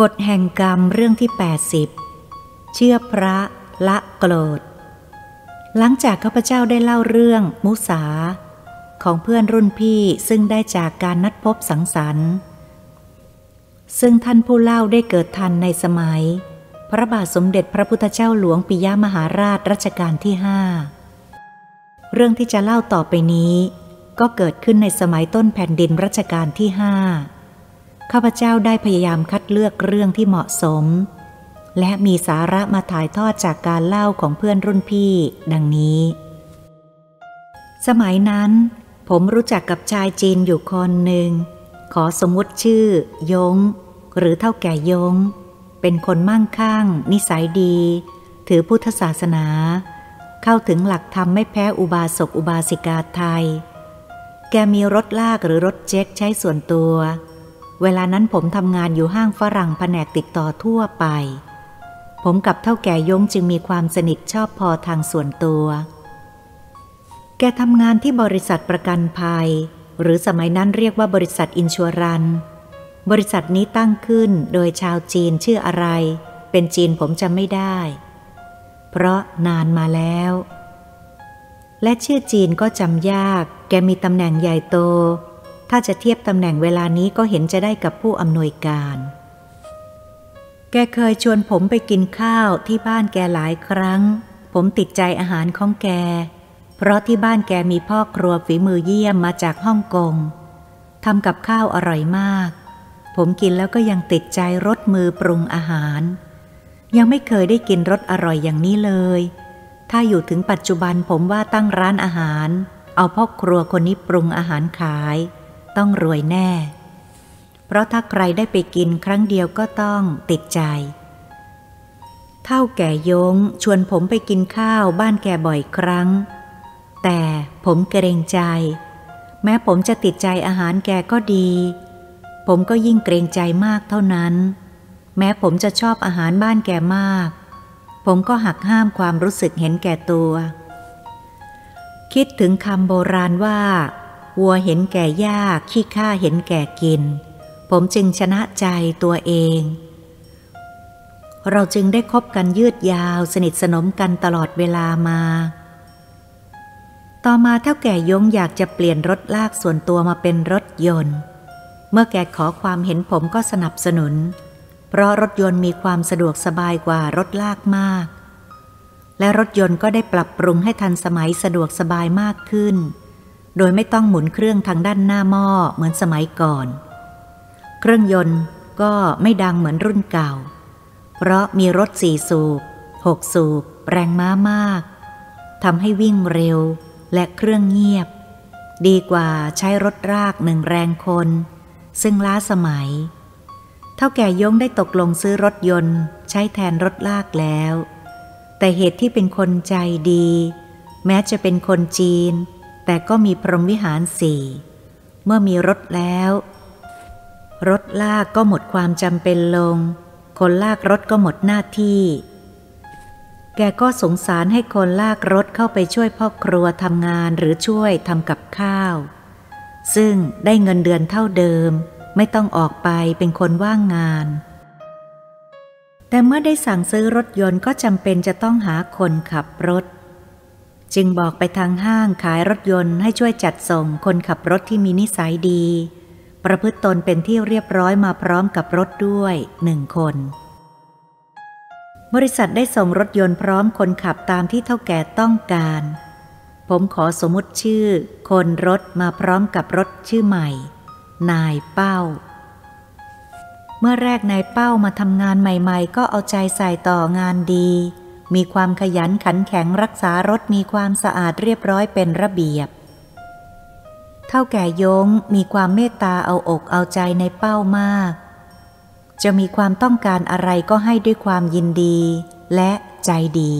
กฎแห่งกรรมเรื่องที่ 80 เชื่อพระละโกรธ หลังจากข้าพเจ้าได้เล่าเรื่องมุสา ของเพื่อนรุ่นพี่ซึ่งได้จากการนัดพบสังสรรค์ ซึ่งท่านผู้เล่าได้เกิดทันในสมัย พระบาทสมเด็จพระพุทธเจ้าหลวงปิยมหาราชรัชกาลที่ห้าเรื่องที่จะเล่าต่อไปนี้ ก็เกิดขึ้นในสมัยต้นแผ่นดินรัชกาลที่ห้า ข้าพเจ้าได้พยายามคัดเลือกเรื่องที่เหมาะสม และมีสาระมาถ่ายทอดจากการเล่าของเพื่อนรุ่นพี่ ดังนี้ สมัยนั้น ผมรู้จักกับชายจีนอยู่คนหนึ่ง ขอสมมติชื่อยง หรือเท่าแก่ยง เป็นคนมั่งคั่ง นิสัยดี ถือพุทธศาสนา เข้าถึงหลักธรรมไม่แพ้อุบาสกอุบาสิกาไทย แกมีรถลากหรือรถเจ็กใช้ส่วนตัว เวลานั้นผมทำงานอยู่ห้างฝรั่งแผนกติดต่อทั่วไป ผมกับเท่าแก่ยงจึงมีความสนิทชอบพอทางส่วนตัว แกทำงานที่บริษัทประกันภัย หรือสมัยนั้นเรียกว่าบริษัทอินชัวรัน บริษัทนี้ตั้งขึ้นโดยชาวจีนชื่ออะไร เป็นจีนผมจำไม่ได้ เพราะนานมาแล้ว และชื่อจีนก็จำยาก แกมีตำแหน่งใหญ่โต ถ้าจะเทียบตำแหน่งเวลานี้ก็เห็นจะได้กับผู้อำนวยการ แกเคยชวนผมไปกินข้าวที่บ้านแกหลายครั้ง ผมติดใจอาหารของแก เพราะที่บ้านแกมีพ่อครัวฝีมือเยี่ยมมาจากฮ่องกงทำกับข้าวอร่อยมาก ผมกินแล้วก็ยังติดใจรสมือปรุงอาหาร ยังไม่เคยได้กินรสอร่อยอย่างนี้เลย ถ้าอยู่ถึงปัจจุบันผมว่าตั้งร้านอาหาร เอาพ่อครัวคนนี้ปรุงอาหารขาย ต้องรวยแน่ เพราะถ้าใครได้ไปกินครั้งเดียวก็ต้องติดใจ เท่าแก่ยงชวนผมไปกินข้าวบ้านแกบ่อยครั้ง แต่ผมเกรงใจ แม้ผมจะติดใจอาหารแกก็ดี ผมก็ยิ่งเกรงใจมากเท่านั้น แม้ผมจะชอบอาหารบ้านแกมาก ผมก็หักห้ามความรู้สึกเห็นแก่ตัว คิดถึงคำโบราณว่า วัวเห็นแก่หญ้าขี้ข้าเห็นแก่กิน ผมจึงชนะใจตัวเอง เราจึงได้คบกันยืดยาวสนิทสนมกันตลอดเวลามา ต่อมาเท่าแก่ยงอยากจะเปลี่ยนรถลากส่วนตัวมาเป็นรถยนต์ เมื่อแกขอความเห็นผมก็สนับสนุน เพราะรถยนต์มีความสะดวกสบายกว่ารถลากมาก และรถยนต์ก็ได้ปรับปรุงให้ทันสมัยสะดวกสบายมากขึ้น โดยไม่ต้องหมุนเครื่องทางด้านหน้าหม้อเหมือนสมัยก่อน เครื่องยนต์ก็ไม่ดังเหมือนรุ่นเก่า เพราะมีรถสี่สูบหกสูบ แรงม้ามากทำให้วิ่งเร็วและเครื่องเงียบ ดีกว่าใช้รถรากหนึ่งแรงคน ซึ่งล้าสมัย เท่าแก่ยงได้ตกลงซื้อรถยนต์ใช้แทนรถลากแล้ว แต่เหตุที่เป็นคนใจดี แม้จะเป็นคนจีน แต่ก็มีพรหมวิหารสี่ เมื่อมีรถแล้ว รถลากก็หมดความจำเป็นลง คนลากรถก็หมดหน้าที่ แกก็สงสารให้คนลากรถเข้าไปช่วยพ่อครัวทำงานหรือช่วยทำกับข้าว ซึ่งได้เงินเดือนเท่าเดิม ไม่ต้องออกไปเป็นคนว่างงาน แต่เมื่อได้สั่งซื้อรถยนต์ก็จำเป็นจะต้องหาคนขับรถ จึงบอกไปทางห้างขายรถยนต์ให้ช่วยจัดส่งคนขับรถที่มีนิสัยดี ประพฤติตนเป็นที่เรียบร้อยมาพร้อมกับรถด้วยหนึ่งคน บริษัทได้ส่งรถยนต์พร้อมคนขับตามที่เท่าแก่ต้องการ ผมขอสมมติชื่อ คนรถมาพร้อมกับรถชื่อใหม่ นายเป้า เมื่อแรกนายเป้ามาทำงานใหม่ ๆ ก็เอาใจใส่ต่องานดี มีความขยันขันแข็งรักษารถมีความสะอาดเรียบร้อยเป็นระเบียบ เท่าแก่ยงมีความเมตตาเอาอกเอาใจในเป้ามาก จะมีความต้องการอะไรก็ให้ด้วยความยินดี และใจดี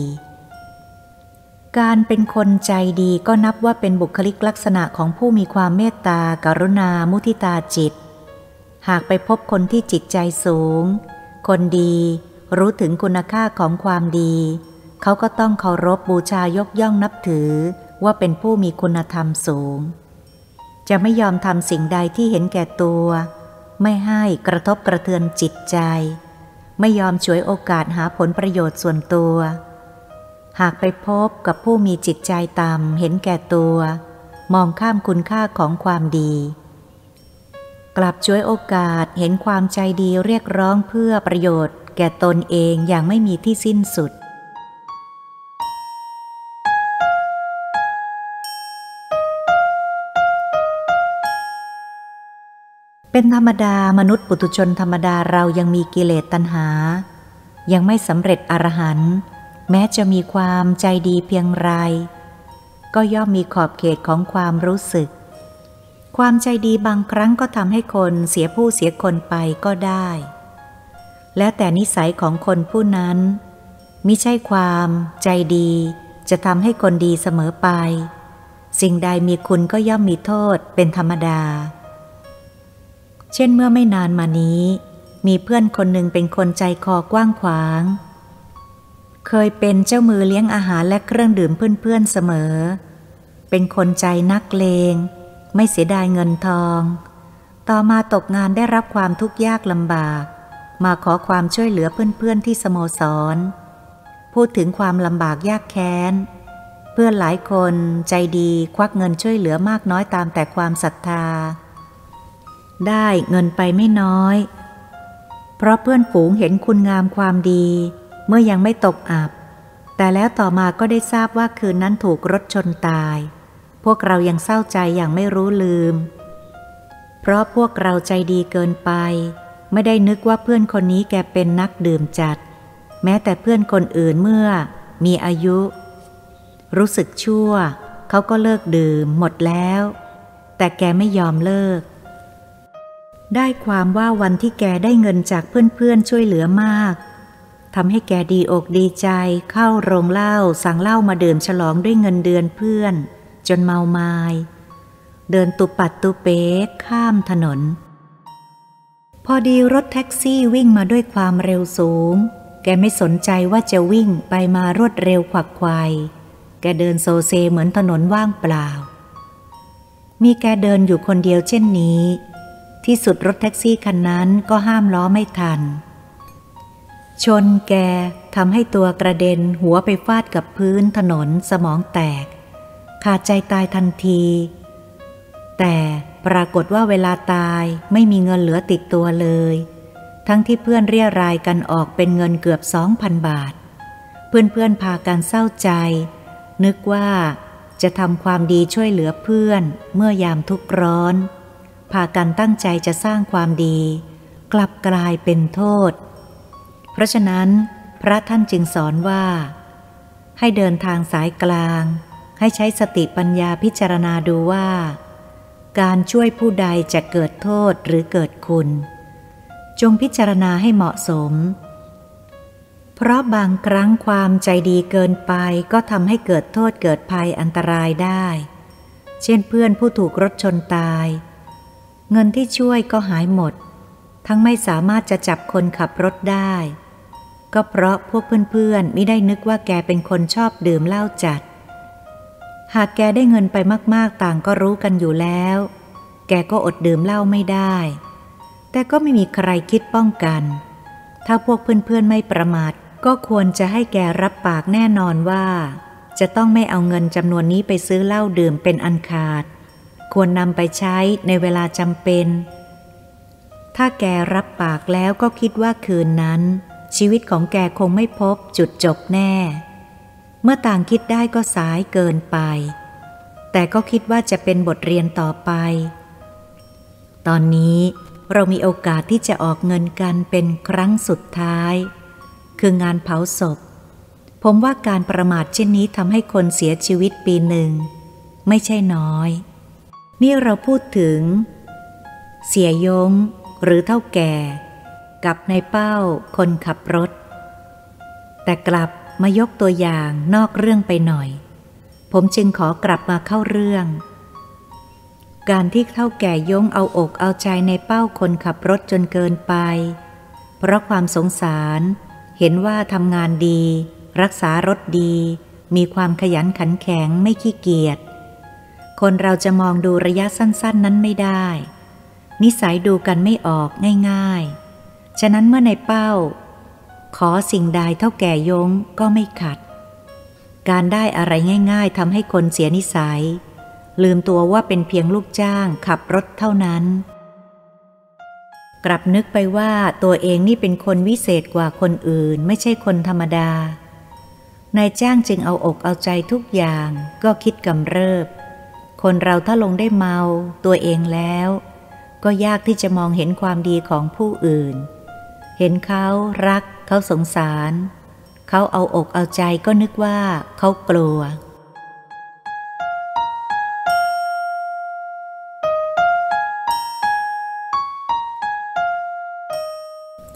การเป็นคนใจดีก็นับว่าเป็นบุคลิกลักษณะของผู้มีความเมตตากรุณา มุทิตาจิต หากไปพบคนที่จิตใจสูง คนดี รู้ถึงคุณค่าของความดี เขาก็ต้องเคารพบบูชายกย่องนับถือว่าเป็นผู้มีคุณธรรมสูง จะไม่ยอมทำสิ่งใดที่เห็นแก่ตัว ไม่ให้กระทบกระเทือนจิตใจ ไม่ยอมฉวยโอกาสหาผลประโยชน์ส่วนตัว หากไปพบกับผู้มีจิตใจต่ำเห็นแก่ตัว มองข้ามคุณค่าของความดี กลับช่วยโอกาสเห็นความใจดีเรียกร้องเพื่อประโยชน์ แก่ตนเองอย่างไม่มีที่สิ้นสุด เป็นธรรมดามนุษย์ปุถุชนธรรมดาเรายังมีกิเลสตัณหา ยังไม่สำเร็จอรหันต์แม้จะมีความใจดีเพียงไร ก็ย่อมมีขอบเขตของความรู้สึก ความใจดีบางครั้งก็ทำให้คนเสียผู้เสียคนไปก็ได้ แล้วแต่นิสัยของคนผู้นั้นมิใช่ความใจดี จะทำให้คนดีเสมอไป สิ่งใดมีคุณก็ย่อมมีโทษเป็นธรรมดา เช่นเมื่อไม่นานมานี้ มีเพื่อนคนหนึ่งเป็นคนใจคอกว้างขวาง เคยเป็นเจ้ามือเลี้ยงอาหารและเครื่องดื่มเพื่อนๆเสมอ เป็นคนใจนักเลง ไม่เสียดายเงินทอง ต่อมาตกงานได้รับความทุกข์ยากลำบาก มาขอความช่วยเหลือเพื่อนๆที่สโมสร พูดถึงความลำบากยากแค้น เพื่อนหลายคนใจดีควักเงินช่วยเหลือมากน้อยตามแต่ความศรัทธา ได้เงินไปไม่น้อย เพราะเพื่อนฝูงเห็นคุณงามความดี เมื่อยังไม่ตกอับ แต่แล้วต่อมาก็ได้ทราบว่าคืนนั้นถูกรถชนตาย พวกเรายังเศร้าใจอย่างไม่รู้ลืม เพราะพวกเราใจดีเกินไป ไม่ได้นึกว่าเพื่อนคนนี้แกเป็นนักดื่มจัด แม้แต่เพื่อนคนอื่นเมื่อมีอายุ รู้สึกชั่ว เขาก็เลิกดื่มหมดแล้ว แต่แกไม่ยอมเลิก ได้ความว่าวันที่แกได้เงินจากเพื่อนๆช่วยเหลือมากทำให้แกดีอกดีใจเข้าโรงเหล้าสั่งเหล้ามาดื่มฉลองด้วยเงินเดือนเพื่อน จนเมาไมา้เดินตุปัดตุเป๋ข้ามถนน พอดีรถแท็กซี่วิ่งมาด้วยความเร็วสูง แกไม่สนใจว่าจะวิ่งไปมารวดเร็วขวักไขว่ แกเดินโซเซเหมือนถนนว่างเปล่า มีแกเดินอยู่คนเดียวเช่นนี้ ที่สุดรถแท็กซี่คันนั้นก็ห้ามล้อไม่ทัน ชนแกทำให้ตัวกระเด็นหัวไปฟาดกับพื้นถนนสมองแตก ขาดใจตายทันที แต่ ปรากฏว่าเวลาตายไม่มีเงินเหลือติดตัวเลย ทั้งที่เพื่อนเรียรายกันออกเป็นเงินเกือบสองพันบาท เพื่อนๆพากันเศร้าใจ นึกว่าจะทำความดีช่วยเหลือเพื่อนเมื่อยามทุกข์ร้อน พากันตั้งใจจะสร้างความดี กลับกลายเป็นโทษ เพราะฉะนั้น พระท่านจึงสอนว่า ให้เดินทางสายกลาง ให้ใช้สติปัญญาพิจารณาดูว่า การช่วยผู้ใดจะเกิดโทษหรือเกิดคุณ จงพิจารณาให้เหมาะสม เพราะบางครั้งความใจดีเกินไปก็ทำให้เกิดโทษเกิดภัยอันตรายได้ เช่นเพื่อนผู้ถูกรถชนตาย เงินที่ช่วยก็หายหมด ทั้งไม่สามารถจะจับคนขับรถได้ ก็เพราะพวกเพื่อนๆไม่ได้นึกว่าแกเป็นคนชอบดื่มเหล้าจัด หากแกได้เงินไปมากๆต่างก็รู้กันอยู่แล้ว แกก็อดดื่มเหล้าไม่ได้ แต่ก็ไม่มีใครคิดป้องกัน ถ้าพวกเพื่อนๆไม่ประมาทก็ควรจะให้แกรับปากแน่นอนว่า จะต้องไม่เอาเงินจำนวนนี้ไปซื้อเหล้าดื่มเป็นอันขาด ควรนำไปใช้ในเวลาจำเป็น ถ้าแกรับปากแล้วก็คิดว่าคืนนั้น ชีวิตของแกคงไม่พบจุดจบแน่ เมื่อต่างคิดได้ก็สายเกินไป แต่ก็คิดว่าจะเป็นบทเรียนต่อไป ตอนนี้เรามีโอกาสที่จะออกเงินกันเป็นครั้งสุดท้าย คืองานเผาศพ ผมว่าการประมาทเช่นนี้ทำให้คนเสียชีวิตปีหนึ่ง ไม่ใช่น้อย นี่เราพูดถึง เสียยงหรือเท่าแก่ กับในเป้าคนขับรถ แต่กลับ มายกตัวอย่างนอกเรื่องไปหน่อย ผมจึงขอกลับมาเข้าเรื่อง การที่เท่าแก่ยงเอาอกเอาใจในเป้าคนขับรถจนเกินไป เพราะความสงสารเห็นว่าทำงานดี รักษารถดี มีความขยันขันแข็งไม่ขี้เกียจคนเราจะมองดูระยะสั้น ๆ นั้นไม่ได้ นิสัยดูกันไม่ออกง่าย ๆ ฉะนั้นเมื่อในเป้า ขอสิ่งใดเท่าแก่ยงก็ไม่ขัด การได้อะไรง่ายๆทำให้คนเสียนิสัย ลืมตัวว่าเป็นเพียงลูกจ้างขับรถเท่านั้น กลับนึกไปว่าตัวเองนี่เป็นคนวิเศษกว่าคนอื่น ไม่ใช่คนธรรมดานายจ้างจึงเอาอกเอาใจทุกอย่างก็คิดกำเริบ คนเราถ้าลงได้เมาตัวเองแล้ว ก็ยากที่จะมองเห็นความดีของผู้อื่น เห็นเขารักเขาสงสาร เขาเอาอกเอาใจก็นึกว่าเขากลัว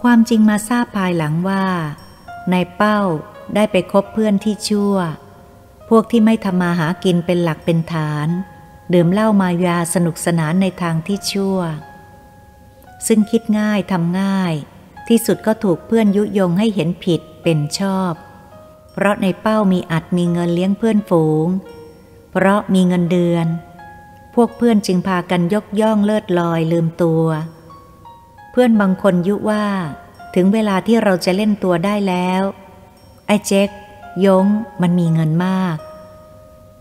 ความจริงมาทราบภายหลังว่าในเป้าได้ไปคบเพื่อนที่ชั่ว พวกที่ไม่ทำมาหากินเป็นหลักเป็นฐานดื่มเหล้ามายาสนุกสนานในทางที่ชั่ว ซึ่งคิดง่ายทำง่าย ที่สุดก็ถูกเพื่อนยุยงให้เห็นผิดเป็นชอบ เพราะในเป้ามีอัดมีเงินเลี้ยงเพื่อนฝูง เพราะมีเงินเดือน พวกเพื่อนจึงพากันยกย่องเลิศลอยลืมตัว เพื่อนบางคนยุว่า ถึงเวลาที่เราจะเล่นตัวได้แล้ว ไอ้เจ๊กยงมันมีเงินมาก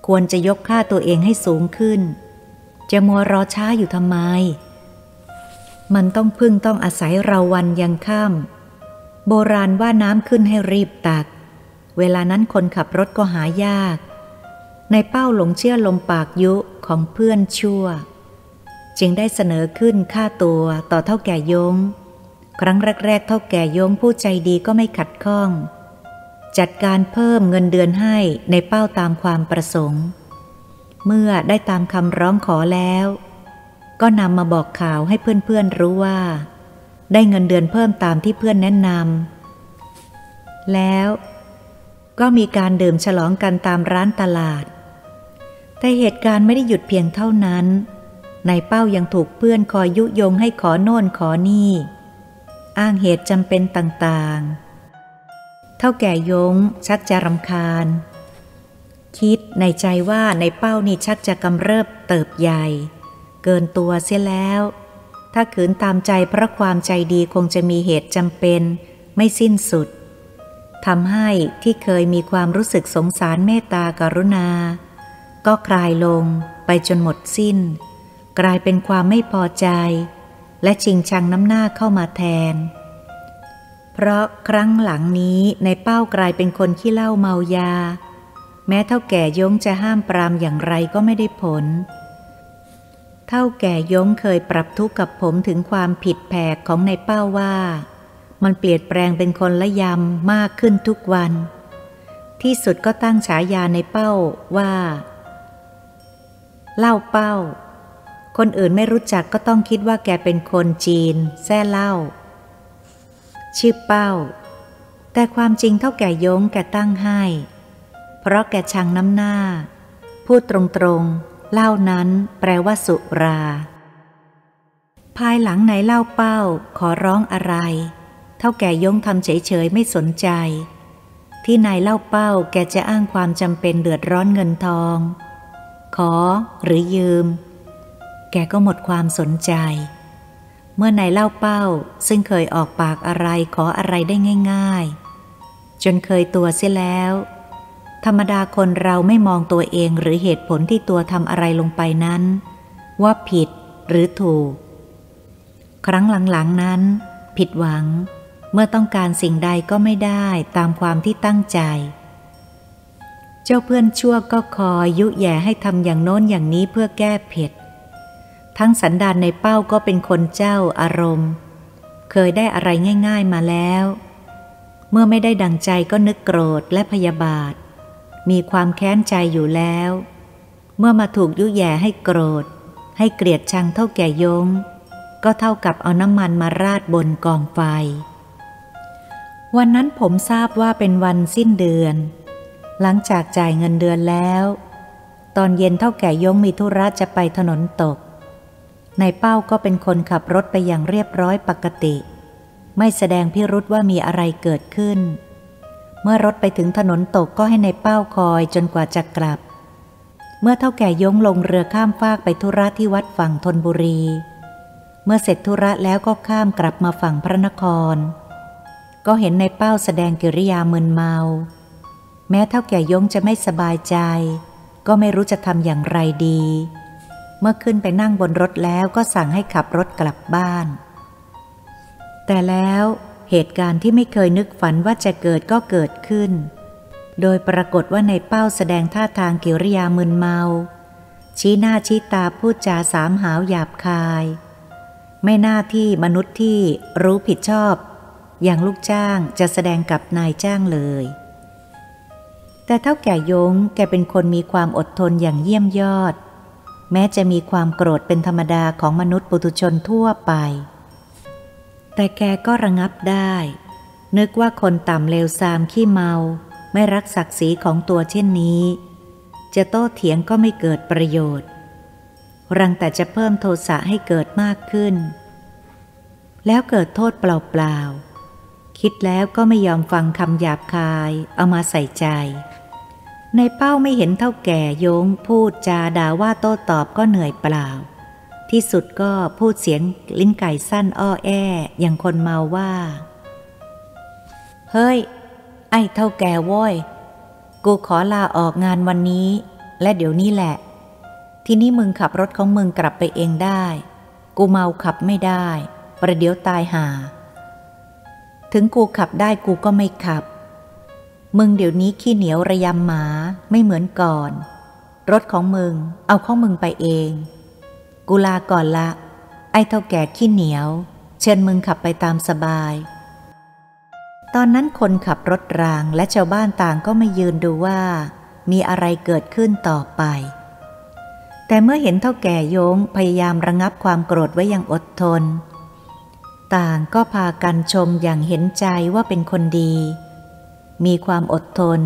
ควรจะยกค่าตัวเองให้สูงขึ้น จะมัวรอช้าอยู่ทำไม มันต้องพึ่งต้องอาศัยเราวันยังค่ำโบราณว่าน้ำขึ้นให้รีบตัก เวลานั้นคนขับรถก็หายาก ในเป้าหลงเชื่อลมปากยุของเพื่อนชั่ว จึงได้เสนอขึ้นค่าตัวต่อเท่าแก่ยง ครั้งแรกๆเท่าแก่ยงผู้ใจดีก็ไม่ขัดข้อง จัดการเพิ่มเงินเดือนให้ในเป้าตามความประสงค์ เมื่อได้ตามคำร้องขอแล้ว ก็นำมาบอกข่าวให้เพื่อนๆรู้ว่า ได้เงินเดือนเพิ่มตามที่เพื่อนแนะนำแล้วก็มีการดื่มฉลองกันตามร้านตลาด แต่เหตุการณ์ไม่ได้หยุดเพียงเท่านั้นนายเป้ายังถูกเพื่อนคอยยุยงให้ขอโน่นขอนี่ อ้างเหตุจำเป็นต่างๆ เท่าแก่ยงชักจะรำคาญ คิดในใจว่าในเป้านี่ชักจะกำเริบเติบใหญ่ เกินตัวเสียแล้ว ถ้าขืนตามใจเพราะความใจดีคงจะมีเหตุจำเป็น ไม่สิ้นสุดทำให้ที่เคยมีความรู้สึกสงสารเมตตากรุณา ก็คลายลงไปจนหมดสิ้น กลายเป็นความไม่พอใจ และชิงชังน้ำหน้าเข้ามาแทน เพราะครั้งหลังนี้ในเป้ากลายเป็นคนขี้เล้าเมายา แม้เท่าแก่ยงจะห้ามปรามอย่างไรก็ไม่ได้ผล เท่าแก่ยงเคยปรับทุกข์กับผมถึงความผิดแผกของในเป้าว่า มันเปลี่ยนแปลงเป็นคนละยำมากขึ้นทุกวัน ที่สุดก็ตั้งฉายาในเป้าว่า เล่าเป้า คนอื่นไม่รู้จักก็ต้องคิดว่าแกเป็นคนจีน แซ่เล่า ชื่อเป้า แต่ความจริงเท่าแก่ยงแกตั้งให้ เพราะแกชังน้ำหน้า พูดตรงๆ เล่านั้นแปลว่าสุรา ภายหลังไหนเล่าเป้า ขอร้องอะไร เท่าแก่ยงทำเฉยๆไม่สนใจ ที่นายเล่าเป้าแกจะอ้างความจำเป็นเดือดร้อนเงินทอง ขอหรือยืม แกก็หมดความสนใจ เมื่อนายเล่าเป้าซึ่งเคยออกปากอะไรขออะไรได้ง่าย ๆ จนเคยตัวเสียแล้ว ธรรมดาคนเราไม่มองตัวเองหรือเหตุผลที่ตัวทำอะไรลงไปนั้น ว่าผิดหรือถูก ครั้งหลังๆนั้น ผิดหวัง เมื่อต้องการสิ่งใดก็ไม่ได้ตามความที่ตั้งใจ เจ้าเพื่อนชั่วก็คอยยุแย่ให้ทำอย่างโน้นอย่างนี้เพื่อแก้เผ็ด ทั้งสันดานในเป้าก็เป็นคนเจ้าอารมณ์ เคยได้อะไรง่าย ๆมาแล้ว เมื่อไม่ได้ดังใจก็นึกโกรธและพยาบาท มีความแค้นใจอยู่แล้ว เมื่อมาถูกยุแย่ให้โกรธ ให้เกลียดชังเท่าแก่ยง ก็เท่ากับเอาน้ำมันมาราดบนกองไฟ วันนั้นผมทราบว่าเป็นวันสิ้นเดือน หลังจากจ่ายเงินเดือนแล้ว ตอนเย็นเท่าแก่ยงมีธุระจะไปถนนตกนายเป้าก็เป็นคนขับรถไปอย่างเรียบร้อยปกติ ไม่แสดงพิรุษว่ามีอะไรเกิดขึ้น เมื่อรถไปถึงถนนตกก็ให้ในเป้าคอยจนกว่าจะกลับ เมื่อเท่าแก่ยงลงเรือข้ามฟากไปธุระที่วัดฝั่งธนบุรี เมื่อเสร็จธุระแล้วก็ข้ามกลับมาฝั่งพระนคร ก็เห็นในเป้าแสดงกิริยามึนเมา แม้เท่าแก่ยงจะไม่สบายใจ ก็ไม่รู้จะทำอย่างไรดี เมื่อขึ้นไปนั่งบนรถแล้วก็สั่งให้ขับรถกลับบ้าน แต่แล้ว เหตุการณ์ที่ไม่เคยนึกฝันว่าจะเกิดก็เกิดขึ้น โดยปรากฏว่าในเป้าแสดงท่าทางกิริยามึนเมา ชี้หน้าชี้ตาพูดจาสามหาวหยาบคาย ไม่น่าที่มนุษย์ที่รู้ผิดชอบ อย่างลูกจ้างจะแสดงกับนายจ้างเลย แต่เท่าแก่ยงแกเป็นคนมีความอดทนอย่างเยี่ยมยอด แม้จะมีความโกรธเป็นธรรมดาของมนุษย์ปุถุชนทั่วไป แต่แกก็ระงับได้ นึกว่าคนต่ำเลวทรามขี้เมา ไม่รักศักดิ์ศรีของตัวเช่นนี้ จะโต้เถียงก็ไม่เกิดประโยชน์ รังแต่จะเพิ่มโทสะให้เกิดมากขึ้น แล้วเกิดโทษเปล่าๆ คิดแล้วก็ไม่ยอมฟังคำหยาบคายเอามาใส่ใจ ในเป้าไม่เห็นเท่าแก่โยงพูดจาด่าว่าโต้ตอบก็เหนื่อยเปล่า ที่สุดก็พูดเสียงลิ้นไก่สั้นอ้อแออย่างคนเมาว่า เฮ้ย ไอ้เท่าแก่ว้ย กูขอลาออกงานวันนี้ และเดี๋ยวนี้แหละ ทีนี้มึงขับรถของมึงกลับไปเองได้ กูเมาขับไม่ได้ ประเดี๋ยวตายหา ถึงกูขับได้กูก็ไม่ขับ มึงเดี๋ยวนี้ขี้เหนียวระยำหมาไม่เหมือนก่อน รถของมึงเอาของมึงไปเอง กูลาก่อนละ ไอ้เท่าแก่ขี้เหนียว เชิญมึงขับไปตามสบาย ตอนนั้นคนขับรถรางและชาวบ้านต่างก็มายืนดูว่า มีอะไรเกิดขึ้นต่อไป แต่เมื่อเห็นเท่าแก่โยงพยายามระงับความโกรธไว้อย่างอดทน ต่างก็พากันชมอย่างเห็นใจว่าเป็นคนดี มีความอดทน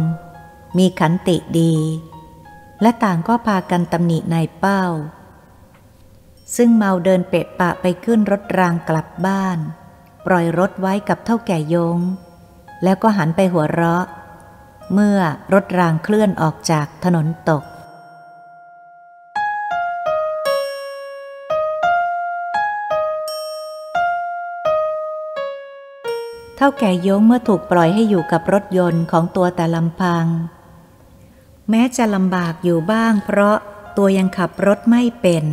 มีขันติดี และต่างก็พากันตำหนินายเป้า ซึ่งเมาเดินเปะปะไปขึ้นรถรางกลับบ้าน ปล่อยรถไว้กับเท่าแก่ยง แล้วก็หันไปหัวเราะ เมื่อรถรางเคลื่อนออกจากถนนตกเท่าแก่ยงเมื่อถูกปล่อยให้อยู่กับรถยนต์ของตัวแต่ลำพัง แม้จะลำบากอยู่บ้างเพราะตัวยังขับรถไม่เป็น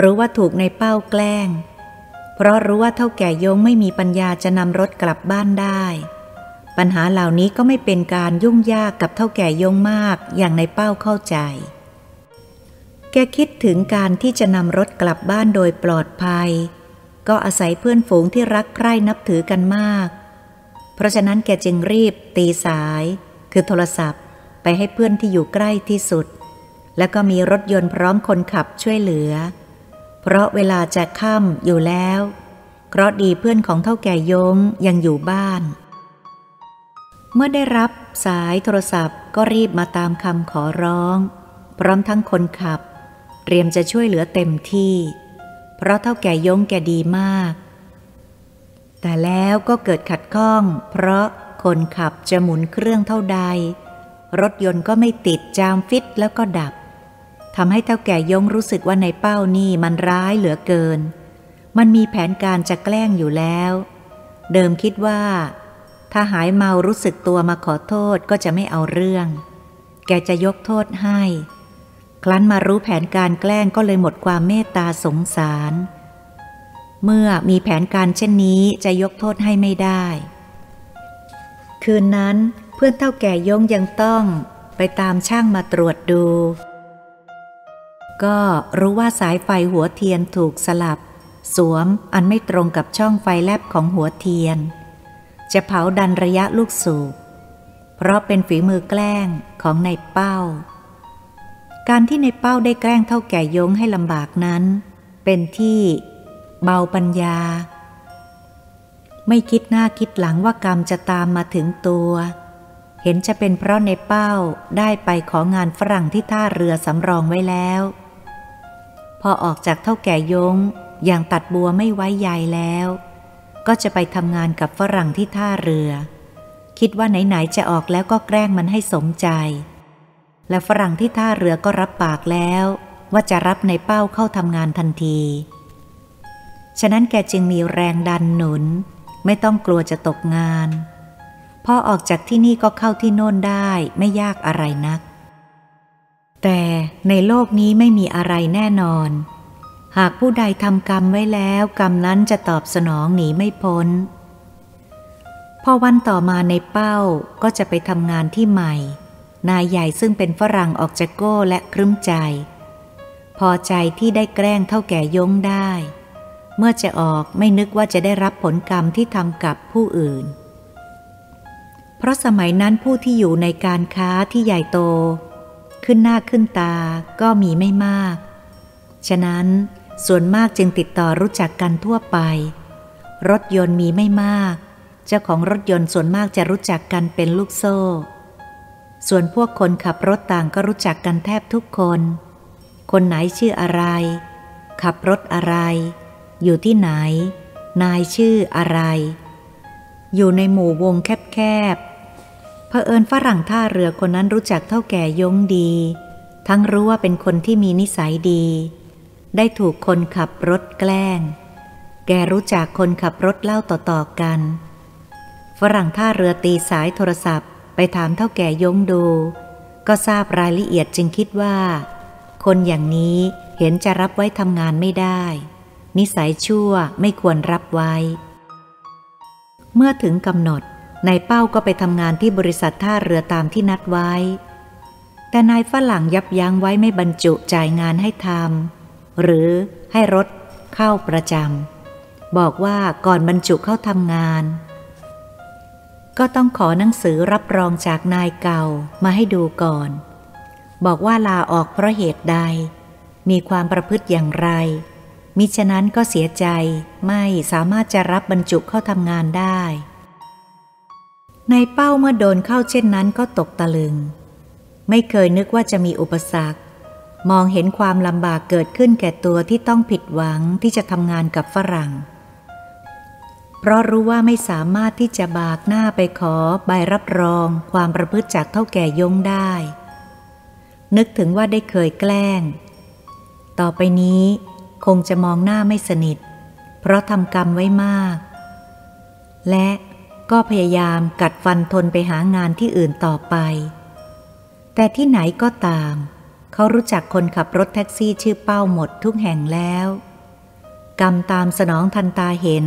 รู้ว่าถูกในเป้าแกล้ง เพราะรู้ว่าเท่าแก่ยงไม่มีปัญญาจะนำรถกลับบ้านได้ ปัญหาเหล่านี้ก็ไม่เป็นการยุ่งยากกับเท่าแก่ยงมากอย่างในเป้าเข้าใจ แกคิดถึงการที่จะนำรถกลับบ้านโดยปลอดภัย ก็อาศัยเพื่อนฝูงที่รักใคร่นับถือกันมาก เพราะฉะนั้นแกจึงรีบตีสาย คือโทรศัพท์ไปให้เพื่อนที่อยู่ใกล้ที่สุด แล้วก็มีรถยนต์พร้อมคนขับช่วยเหลือ เพราะเวลาจะค่ำอยู่แล้ว เพราะดีเพื่อนของเท่าแก่ยงยังอยู่บ้าน เมื่อได้รับสายโทรศัพท์ก็รีบมาตามคำขอร้อง พร้อมทั้งคนขับ เตรียมจะช่วยเหลือเต็มที่ เพราะเท่าแก่ยงแกดีมาก แต่แล้วก็เกิดขัดข้อง เพราะคนขับจะหมุนเครื่องเท่าใด รถยนต์ก็ไม่ติดจามฟิตแล้วก็ดับ ทำให้เท่าแก่ยงรู้สึกว่าในเป้านี่มันร้ายเหลือเกิน มันมีแผนการจะแกล้งอยู่แล้ว เดิมคิดว่า ถ้าหายเมารู้สึกตัวมาขอโทษก็จะไม่เอาเรื่อง แกจะยกโทษให้ ครั้นมารู้แผนการแกล้งก็เลยหมดความเมตตาสงสาร เมื่อมีแผนการเช่นนี้จะยกโทษให้ไม่ได้ คืนนั้นเพื่อนเท่าแก่ยงยังต้องไปตามช่างมาตรวจดู ก็รู้ว่าสายไฟหัวเทียนถูกสลับ สวมอันไม่ตรงกับช่องไฟแลบของหัวเทียน จะเผาดันระยะลูกสูบ เพราะเป็นฝีมือแกล้งของในเป้า การที่ในเป้าได้แกล้งเท่าแก่ยงให้ลำบากนั้น เป็นที่เบาปัญญา ไม่คิดหน้าคิดหลังว่ากรรมจะตามมาถึงตัวเห็นจะเป็นเพราะในเป้าได้ไปของานฝรั่งที่ท่าเรือสำรองไว้แล้ว พอออกจากเท่าแก่ยงอย่างตัดบัวไม่ไว้ใยแล้ว ก็จะไปทำงานกับฝรั่งที่ท่าเรือ คิดว่าไหนๆจะออกแล้วก็แกล้งมันให้สมใจ และฝรั่งที่ท่าเรือก็รับปากแล้ว ว่าจะรับในเป้าเข้าทำงานทันที ฉะนั้นแกจึงมีแรงดันหนุน ไม่ต้องกลัวจะตกงาน พอออกจากที่นี่ก็เข้าที่โน่นได้ไม่ยากอะไรนัก แต่ในโลกนี้ไม่มีอะไรแน่นอน หากผู้ใดทำกรรมไว้แล้วกรรมนั้นจะตอบสนองหนีไม่พ้น พอวันต่อมาในเป้าก็จะไปทำงานที่ใหม่ นายใหญ่ซึ่งเป็นฝรั่งออกจากโก้และครึ้มใจ พอใจที่ได้แกล้งเท่าแก่ยงได้ เมื่อจะออกไม่นึกว่าจะได้รับผลกรรมที่ทำกับผู้อื่น เพราะสมัยนั้นผู้ที่อยู่ในการค้าที่ใหญ่โต ขึ้นหน้าขึ้นตาก็มีไม่มาก ฉะนั้นส่วนมากจึงติดต่อรู้จักกันทั่วไป รถยนต์มีไม่มาก เจ้าของรถยนต์ส่วนมากจะรู้จักกันเป็นลูกโซ่ ส่วนพวกคนขับรถต่างก็รู้จักกันแทบทุกคน คนไหนชื่ออะไร ขับรถอะไร อยู่ที่ไหน นายชื่ออะไร อยู่ในหมู่วงแคบ ผอิญฝรั่งท่าเรือคนนั้นรู้จักเท่าแก่ยงดี ทั้งรู้ว่าเป็นคนที่มีนิสัยดี ได้ถูกคนขับรถแกล้ง แกรู้จักคนขับรถเล่าต่อๆกัน ฝรั่งท่าเรือตีสายโทรศัพท์ ไปถามเท่าแก่ยงดู ก็ทราบรายละเอียดจึงคิดว่า คนอย่างนี้เห็นจะรับไว้ทำงานไม่ได้ นิสัยชั่วไม่ควรรับไว้ เมื่อถึงกำหนด นายเป้าก็ไปทำงานที่บริษัทท่าเรือตามที่นัดไว้ แต่นายฝรั่งยับยั้งไว้ไม่บรรจุจ่ายงานให้ทำหรือให้รถเข้าประจำบอกว่าก่อนบรรจุเข้าทำงาน ก็ต้องขอหนังสือรับรองจากนายเก่ามาให้ดูก่อน บอกว่าลาออกเพราะเหตุใด มีความประพฤติอย่างไร มิฉะนั้นก็เสียใจไม่สามารถจะรับบรรจุเข้าทำงานได้ ในเป้าเมื่อโดนเข้าเช่นนั้นก็ตกตะลึง ไม่เคยนึกว่าจะมีอุปสรรค มองเห็นความลำบากเกิดขึ้นแก่ตัวที่ต้องผิดหวังที่จะทำงานกับฝรั่ง เพราะรู้ว่าไม่สามารถที่จะบากหน้าไปขอใบรับรอง ความประพฤติจากเท่าแก่ยงได้ นึกถึงว่าได้เคยแกล้ง ต่อไปนี้คงจะมองหน้าไม่สนิท เพราะทำกรรมไว้มาก และ ก็พยายามกัดฟันทนไปหางานที่อื่นต่อไป แต่ที่ไหนก็ตาม เขารู้จักคนขับรถแท็กซี่ชื่อเป้าหมดทุกแห่งแล้ว กรรมตามสนองทันตาเห็น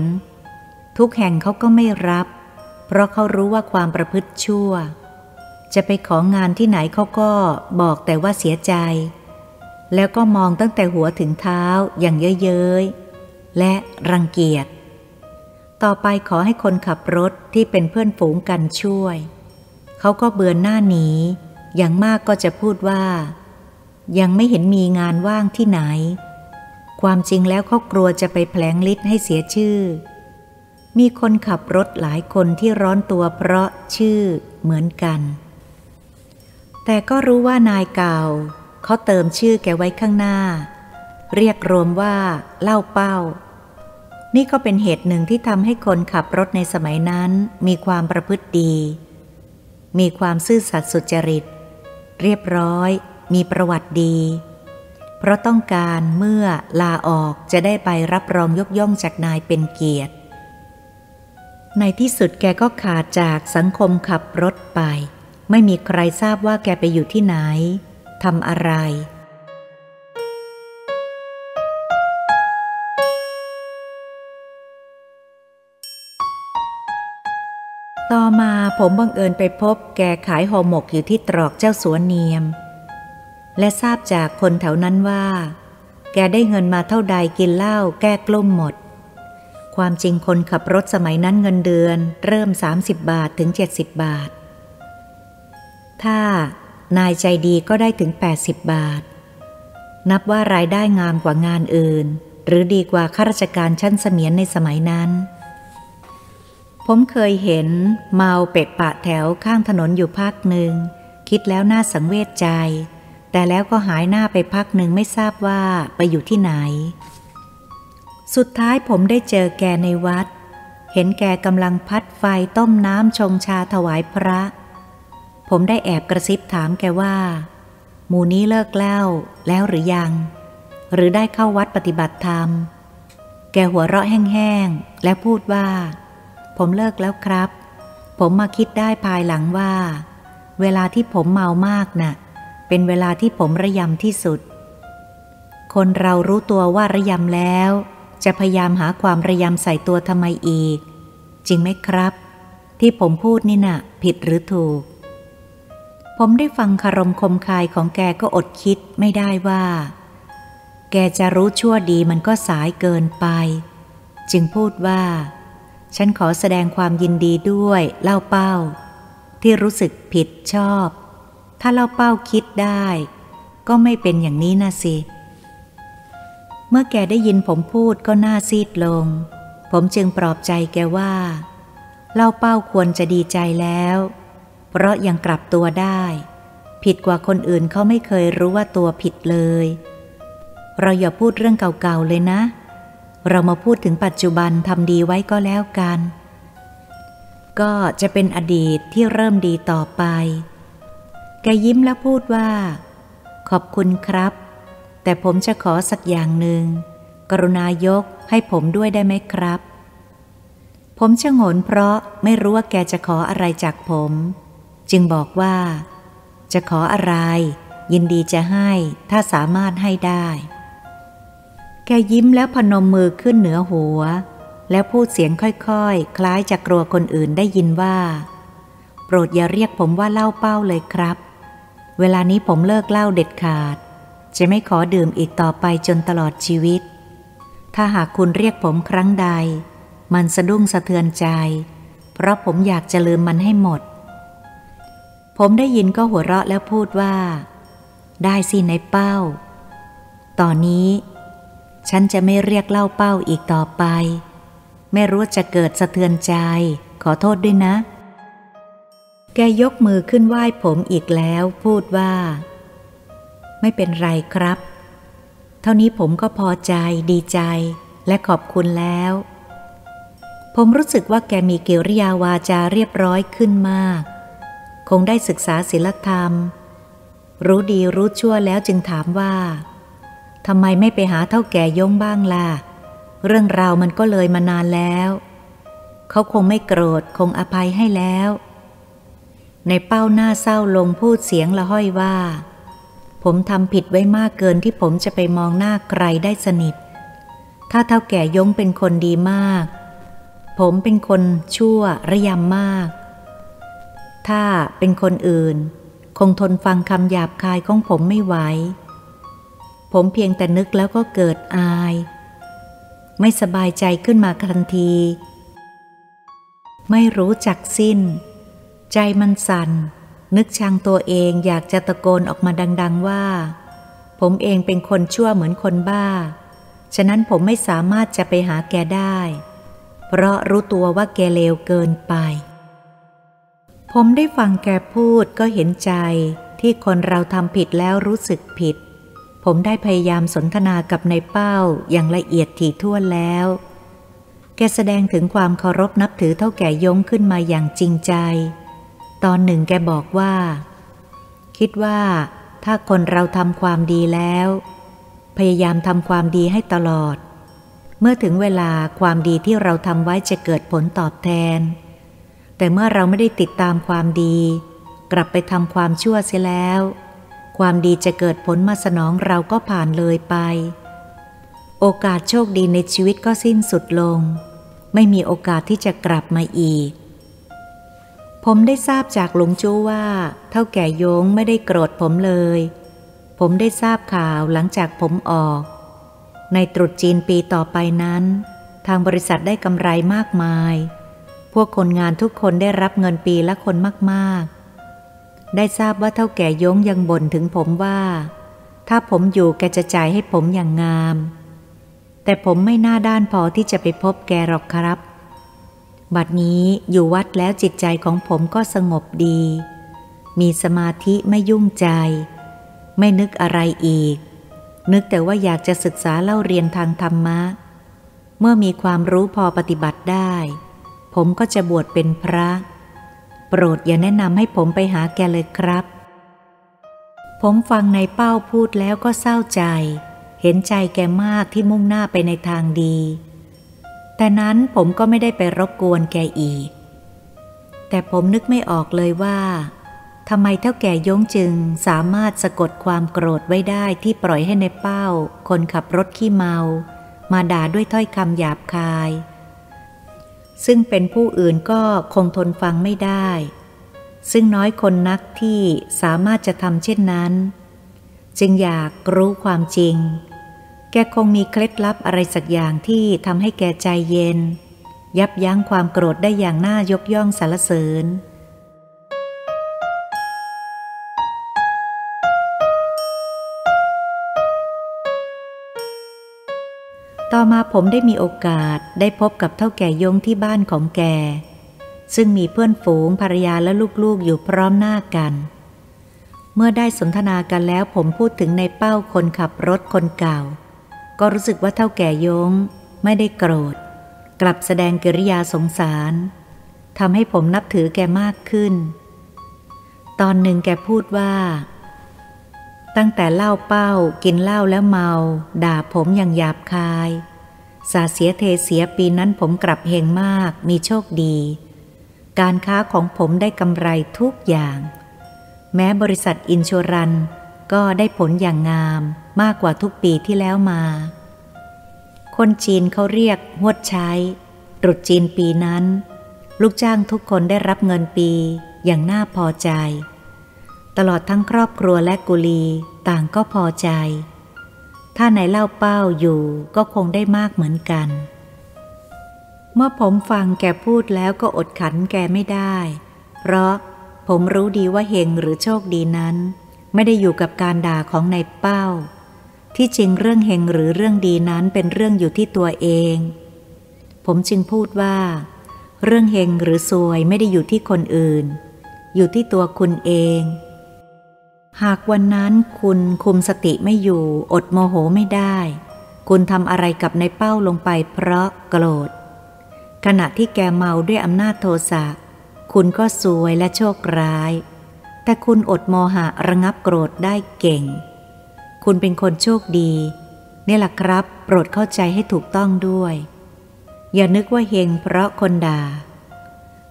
ทุกแห่งเขาก็ไม่รับ เพราะเขารู้ว่าความประพฤติชั่ว จะไปของานที่ไหนเขาก็บอกแต่ว่าเสียใจ แล้วก็มองตั้งแต่หัวถึงเท้าอย่างเย้ยๆและรังเกียจ ต่อไปขอให้คนขับรถที่เป็นเพื่อนฝูงกันช่วย เขาก็เบือนหน้าหนี อย่างมากก็จะพูดว่า ยังไม่เห็นมีงานว่างที่ไหน ความจริงแล้วเขากลัวจะไปแผลงฤทธิ์ให้เสียชื่อ มีคนขับรถหลายคนที่ร้อนตัวเพราะชื่อเหมือนกัน แต่ก็รู้ว่านายเก่า เขาเติมชื่อแกไว้ข้างหน้า เรียกรวมว่าเล่าเป้า นี่ก็เป็นเหตุหนึ่งที่ทำให้คนขับรถในสมัยนั้น มีความประพฤติดี มีความซื่อสัตย์สุจริต เรียบร้อย มีประวัติดี เพราะต้องการเมื่อลาออกจะได้ไปรับรองยกย่องจากนายเป็นเกียรติ ในที่สุดแกก็ขาดจากสังคมขับรถไป ไม่มีใครทราบว่าแกไปอยู่ที่ไหนทำอะไร ต่อมาผมบังเอิญไปพบแกขายห่อหมกอยู่ที่ตรอกเจ้าสวนเนียม และทราบจากคนแถวนั้นว่า แกได้เงินมาเท่าใดกินเหล้าแก้กลุ้มหมด ความจริงคนขับรถสมัยนั้นเงินเดือน เริ่ม 30 บาทถึง 70 บาท ถ้านายใจดีก็ได้ถึง 80 บาท นับว่ารายได้งามกว่างานอื่น หรือดีกว่าข้าราชการชั้นเสมียนในสมัยนั้น ผมเคยเห็นเมาเป็ดปะแถวข้างถนนอยู่พักหนึ่ง คิดแล้วน่าสังเวชใจ แต่แล้วก็หายหน้าไปพักหนึ่งไม่ทราบว่าไปอยู่ที่ไหน สุดท้ายผมได้เจอแกในวัด เห็นแกกำลังพัดไฟต้มน้ำชงชาถวายพระ ผมได้แอบกระซิบถามแกว่า หมู่นี้เลิกเล่าแล้วหรือยัง หรือได้เข้าวัดปฏิบัติธรรม แกหัวเราะแห้งๆ และพูดว่า ผมเลิกแล้วครับ ผมมาคิดได้ภายหลังว่า เวลาที่ผมเมามากนะ่ะ เป็นเวลาที่ผมระยำที่สุด คนเรารู้ตัวว่าระยำแล้ว จะพยายามหาความระยำใส่ตัวทำไมอีก จริงไหมครับ ที่ผมพูดนี่นะ่ะ ผิดหรือถูก ผมได้ฟังคารมคมคายของแกก็อดคิดไม่ได้ว่า แกจะรู้ชั่วดีมันก็สายเกินไป จึงพูดว่า ฉันขอแสดงความยินดีด้วยเล่าเป้า ที่รู้สึกผิดชอบ ถ้าเล่าเป้าคิดได้ ก็ไม่เป็นอย่างนี้นะสิ เมื่อแกได้ยินผมพูดก็หน้าซีดลง ผมจึงปลอบใจแกว่า เล่าเป้าควรจะดีใจแล้ว เพราะยังกลับตัวได้ ผิดกว่าคนอื่นเขาไม่เคยรู้ว่าตัวผิดเลย เราอย่าพูดเรื่องเก่าๆเลยนะเเรามาพูดถึงปัจจุบันทำดีไว้ก็แล้วกัน ก็จะเป็นอดีตที่เริ่มดีต่อไป แกยิ้มแล้วพูดว่า ขอบคุณครับ แต่ผมจะขอสักอย่างหนึ่ง กรุณายกให้ผมด้วยได้ไหมครับ ผมชะงนเพราะไม่รู้ว่าแกจะขออะไรจากผม จึงบอกว่า จะขออะไร ยินดีจะให้ถ้าสามารถให้ได้ แกยิ้มแล้วพนมมือขึ้นเหนือหัว แล้วพูดเสียงค่อยๆคคล้ายจะกลัวคนอื่นได้ยินว่า โปรดอย่าเรียกผมว่าเล่าเป้าเลยครับ เวลานี้ผมเลิกเล่าเด็ดขาด จะไม่ขอดื่มอีกต่อไปจนตลอดชีวิต ถ้าหากคุณเรียกผมครั้งใด มันสะดุ้งสะเทือนใจ เพราะผมอยากจะลืมมันให้หมด ผมได้ยินก็หัวเราะแล้วพูดว่า ได้สิในเป้า ตอนนี้ ฉันจะไม่เรียกเล่าเป้าอีกต่อไป ไม่รู้จะเกิดสะเทือนใจ ขอโทษด้วยนะ แกยกมือขึ้นไหว้ผมอีกแล้วพูดว่า ไม่เป็นไรครับ เท่านี้ผมก็พอใจดีใจ และขอบคุณแล้ว ผมรู้สึกว่าแกมีกิริยาวาจาเรียบร้อยขึ้นมาก คงได้ศึกษาศิลธรรม รู้ดีรู้ชั่วแล้วจึงถามว่า ทำไมไม่ไปหาเท่าแก่ยงบ้างล่ะ เรื่องราวมันก็เลยมานานแล้ว เขาคงไม่โกรธคงอภัยให้แล้ว ในเป้าหน้าเศร้าลงพูดเสียงละห้อยว่า ผมทำผิดไว้มากเกินที่ผมจะไปมองหน้าใครได้สนิท ถ้าเท่าแก่ยงเป็นคนดีมาก ผมเป็นคนชั่วระยำมาก ถ้าเป็นคนอื่น คงทนฟังคำหยาบคายของผมไม่ไหว ผมเพียงแต่นึกแล้วก็เกิดอาย ไม่สบายใจขึ้นมาทันที ไม่รู้จักสิ้น ใจมันสัน่น นึกชังตัวเองอยากจะตะโกนออกมาดัง ๆว่า ผมเองเป็นคนชั่วเหมือนคนบ้า ฉะนั้นผมไม่สามารถจะไปหาแกได้ เพราะรู้ตัวว่าแกเลวเกินไป ผมได้ฟังแกพูดก็เห็นใจที่คนเราทำผิดแล้วรู้สึกผิด ผมได้พยายามสนทนากับในเป้าอย่างละเอียดถี่ถ้วนแล้ว แกแสดงถึงความเคารพนับถือเท่าแก่ยงขึ้นมาอย่างจริงใจ ตอนหนึ่งแกบอกว่า คิดว่าถ้าคนเราทำความดีแล้ว พยายามทำความดีให้ตลอด เมื่อถึงเวลาความดีที่เราทำไว้จะเกิดผลตอบแทน แต่เมื่อเราไม่ได้ติดตามความดี กลับไปทำความชั่วเสียแล้ว ความดีจะเกิดผลมาสนองเราก็ผ่านเลยไป โอกาสโชคดีในชีวิตก็สิ้นสุดลง ไม่มีโอกาสที่จะกลับมาอีก ผมได้ทราบจากหลวงจู้ว่า เท่าแก่ยงไม่ได้โกรธผมเลย ผมได้ทราบข่าวหลังจากผมออก ในตรุษจีนปีต่อไปนั้น ทางบริษัทได้กำไรมากมาย พวกคนงานทุกคนได้รับเงินปีละคนมากๆ ได้ทราบว่าเท่าแก่ยงยังบ่นถึงผมว่า ถ้าผมอยู่แกจะจ่ายให้ผมอย่างงาม แต่ผมไม่น่าด้านพอที่จะไปพบแกหรอกครับ บัดนี้อยู่วัดแล้วจิตใจของผมก็สงบดี มีสมาธิไม่ยุ่งใจ ไม่นึกอะไรอีก นึกแต่ว่าอยากจะศึกษาเล่าเรียนทางธรรมะ เมื่อมีความรู้พอปฏิบัติได้ ผมก็จะบวชเป็นพระ โปรดอย่าแนะนำให้ผมไปหาแกเลยครับ ผมฟังในเป้าพูดแล้วก็เศร้าใจ เห็นใจแกมากที่มุ่งหน้าไปในทางดี แต่นั้นผมก็ไม่ได้ไปรบกวนแกอีก แต่ผมนึกไม่ออกเลยว่าทำไมเท่าแก่ยงจึงสามารถสะกดความโกรธไว้ได้ที่ปล่อยให้ในเป้า คนขับรถขี้เมา มาด่าด้วยถ้อยคำหยาบคาย ซึ่งเป็นผู้อื่นก็คงทนฟังไม่ได้ ซึ่งน้อยคนนักที่สามารถจะทำเช่นนั้น จึงอยากรู้ความจริง แกคงมีเคล็ดลับอะไรสักอย่างที่ทำให้แกใจเย็น ยับยั้งความโกรธได้อย่างน่ายกย่องสรรเสริญ ต่อมาผมได้มีโอกาสได้พบกับเท่าแก่ยงที่บ้านของแก ซึ่งมีเพื่อนฝูงภรรยาและลูกๆอยู่พร้อมหน้ากัน เมื่อได้สนทนากันแล้วผมพูดถึงในเป้าคนขับรถคนเก่า ก็รู้สึกว่าเท่าแก่ยงไม่ได้โกรธ กลับแสดงกิริยาสงสารทำให้ผมนับถือแกมากขึ้น ตอนหนึ่งแกพูดว่า ตั้งแต่เล่าเป้ากินเหล้าแล้วเมา ด่าผมอย่างหยาบคาย สาเสียเทเสียปีนั้นผมกลับเฮงมากมีโชคดี การค้าของผมได้กำไรทุกอย่าง แม้บริษัทอินชรันก็ได้ผลอย่างงามมากกว่าทุกปีที่แล้วมา คนจีนเขาเรียกหวดใช้ตรุษจีนปีนั้น ลูกจ้างทุกคนได้รับเงินปีอย่างน่าพอใจ ตลอดทั้งครอบครัวและกุลีต่างก็พอใจ ถ้าไหนเล่าเป้าอยู่ก็คงได้มากเหมือนกัน เมื่อผมฟังแกพูดแล้วก็อดขันแกไม่ได้ เพราะผมรู้ดีว่าเฮงหรือโชคดีนั้น ไม่ได้อยู่กับการด่าของในเป้า ที่จริงเรื่องเฮงหรือเรื่องดีนั้นเป็นเรื่องอยู่ที่ตัวเอง ผมจึงพูดว่า เรื่องเฮงหรือซวยไม่ได้อยู่ที่คนอื่น อยู่ที่ตัวคุณเอง หากวันนั้นคุณคุมสติไม่อยู่ อดโมโหไม่ได้ คุณทำอะไรกับในเป้าลงไปเพราะโกรธ ขณะที่แกเมาด้วยอำนาจโทสะ คุณก็สวยและโชคร้าย แต่คุณอดโมหะระงับโกรธได้เก่ง คุณเป็นคนโชคดี นี่แหละครับ โปรดเข้าใจให้ถูกต้องด้วย อย่านึกว่าเฮงเพราะคนด่า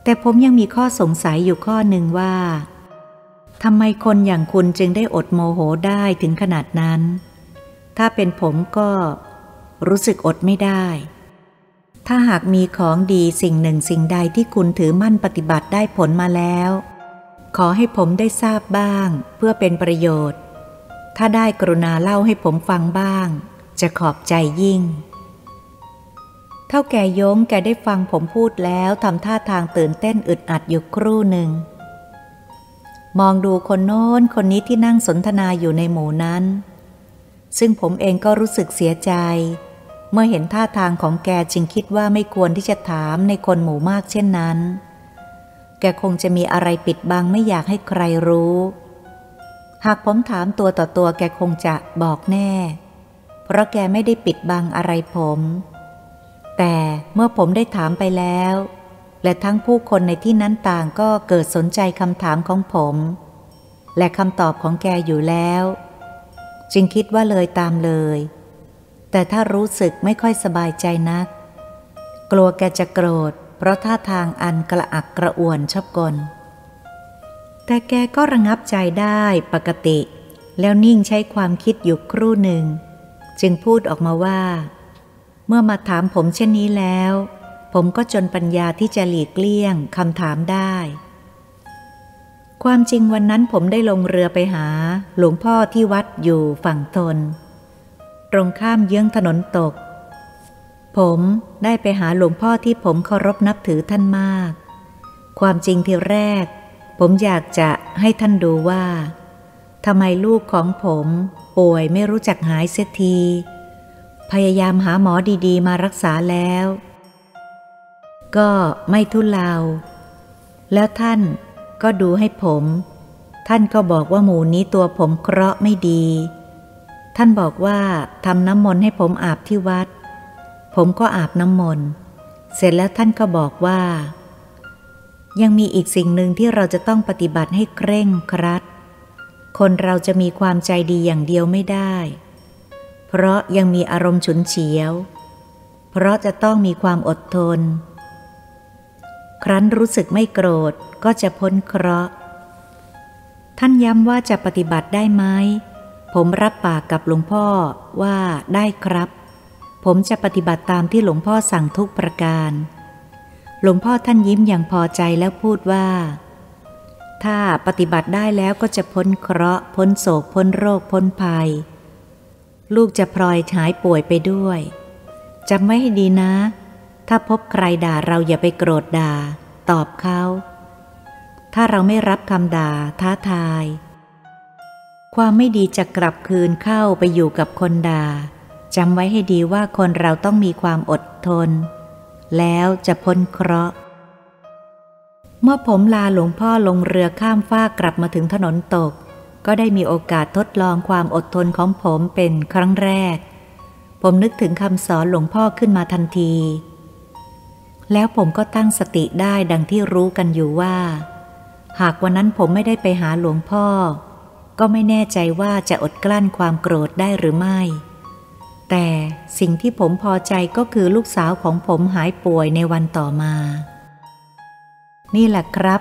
แต่ผมยังมีข้อสงสัยอยู่ข้อหนึ่งว่า ทำไมคนอย่างคุณจึงได้อดโมโหได้ถึงขนาดนั้น ถ้าเป็นผมก็รู้สึกอดไม่ได้ ถ้าหากมีของดีสิ่งหนึ่งสิ่งใดที่คุณถือมั่นปฏิบัติได้ผลมาแล้ว ขอให้ผมได้ทราบบ้าง เพื่อเป็นประโยชน์ ถ้าได้กรุณาเล่าให้ผมฟังบ้าง จะขอบใจยิ่ง เท่าแก่ยงแกได้ฟังผมพูดแล้วทำท่าทางตื่นเต้นอึดอัดอยู่ครู่หนึ่ง มองดูคนโน้นคนนี้ที่นั่งสนทนาอยู่ในหมู่นั้น ซึ่งผมเองก็รู้สึกเสียใจ เมื่อเห็นท่าทางของแกจึงคิดว่าไม่ควรที่จะถามในคนหมู่มากเช่นนั้น แกคงจะมีอะไรปิดบังไม่อยากให้ใครรู้ หากผมถามตัวต่อตัวแกคงจะบอกแน่ เพราะแกไม่ได้ปิดบังอะไรผม แต่เมื่อผมได้ถามไปแล้ว และทั้งผู้คนในที่นั้นต่างก็เกิดสนใจคำถามของผม และคำตอบของแกอยู่แล้ว จึงคิดว่าเลยตามเลย แต่ถ้ารู้สึกไม่ค่อยสบายใจนัก กลัวแกจะโกรธ เพราะท่าทางอันกระอักกระอ่วนชอบกล แต่แกก็ระงับใจได้ปกติ แล้วนิ่งใช้ความคิดอยู่ครู่หนึ่ง จึงพูดออกมาว่า เมื่อมาถามผมเช่นนี้แล้ว ผมก็จนปัญญาที่จะหลีกเลี่ยงคำถามได้ ความจริงวันนั้นผมได้ลงเรือไปหา หลวงพ่อที่วัดอยู่ฝั่งตนตรงข้ามเยื้องถนนตก ผมได้ไปหาหลวงพ่อที่ผมเคารพนับถือท่านมาก ความจริงที่แรก ผมอยากจะให้ท่านดูว่าทำไมลูกของผมป่วยไม่รู้จักหายเสียที พยายามหาหมอดีๆ มารักษาแล้ว ก็ไม่ทุเลา แล้วท่านก็ดูให้ผม ท่านก็บอกว่าหมูนี้ตัวผมเคราะห์ไม่ดี ท่านบอกว่าทำน้ำมนต์ให้ผมอาบที่วัด ผมก็อาบน้ำมนต์ เสร็จแล้วท่านก็บอกว่า ยังมีอีกสิ่งหนึ่งที่เราจะต้องปฏิบัติให้เคร่งครัด คนเราจะมีความใจดีอย่างเดียวไม่ได้ เพราะยังมีอารมณ์ฉุนเฉียว เพราะจะต้องมีความอดทน ครั้นรู้สึกไม่โกรธก็จะพ้นเคราะห์ ท่านย้ำว่าจะปฏิบัติได้ไหม ผมรับปากกับหลวงพ่อว่าได้ครับ ผมจะปฏิบัติตามที่หลวงพ่อสั่งทุกประการ หลวงพ่อท่านยิ้มอย่างพอใจแล้วพูดว่า ถ้าปฏิบัติได้แล้วก็จะพ้นเคราะห์ พ้นโศก พ้นโรค พ้นภัย ลูกจะพลอยหายป่วยไปด้วยจำไว้ให้ดีนะ ถ้าพบใครด่าเราอย่าไปโกรธด่า ตอบเขา ถ้าเราไม่รับคำด่าท้าทาย ความไม่ดีจะกลับคืนเข้าไปอยู่กับคนด่าจำไว้ให้ดีว่าคนเราต้องมีความอดทน แล้วจะพ้นเคราะห์เมื่อผมลาหลวงพ่อลงเรือข้ามฟากกลับมาถึงถนนตก ก็ได้มีโอกาสทดลองความอดทนของผมเป็นครั้งแรก ผมนึกถึงคำสอนหลวงพ่อขึ้นมาทันที แล้วผมก็ตั้งสติได้ดังที่รู้กันอยู่ว่า หากวันนั้นผมไม่ได้ไปหาหลวงพ่อ ก็ไม่แน่ใจว่าจะอดกลั้นความโกรธได้หรือไม่ แต่สิ่งที่ผมพอใจก็คือลูกสาวของผมหายป่วยในวันต่อมา นี่แหละครับ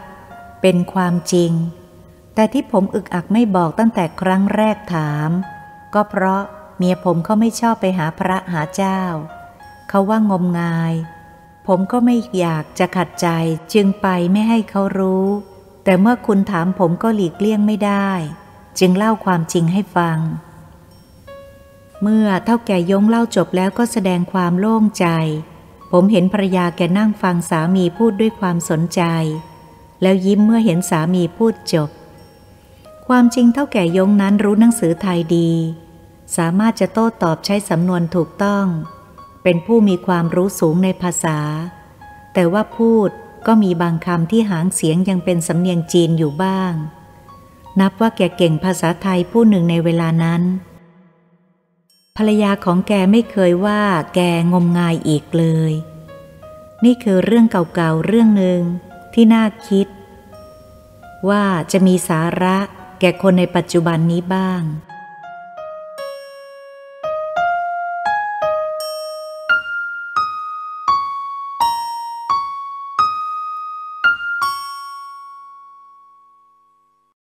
เป็นความจริง แต่ที่ผมอึกอักไม่บอกตั้งแต่ครั้งแรกถาม ก็เพราะเมียผมเขาไม่ชอบไปหาพระหาเจ้า เขาว่างมงาย ผมก็ไม่อยากจะขัดใจจึงไปไม่ให้เขารู้ แต่เมื่อคุณถามผมก็หลีกเลี่ยงไม่ได้ จึงเล่าความจริงให้ฟัง เมื่อเท่าแก่ยงเล่าจบแล้วก็แสดงความโล่งใจ ผมเห็นภรรยาแกนั่งฟังสามีพูดด้วยความสนใจ แล้วยิ้มเมื่อเห็นสามีพูดจบ ความจริงเท่าแก่ยงนั้นรู้หนังสือไทยดี สามารถจะโต้ตอบใช้สำนวนถูกต้อง เป็นผู้มีความรู้สูงในภาษา แต่ว่าพูดก็มีบางคำที่หางเสียงยังเป็นสำเนียงจีนอยู่บ้าง นับว่าแกเก่งภาษาไทยผู้หนึ่งในเวลานั้น ภรรยาของแกไม่เคยว่าแกงมงายอีกเลย นี่คือเรื่องเก่าๆเรื่องหนึ่งที่น่าคิด ว่าจะมีสาระแก่คนในปัจจุบันนี้บ้าง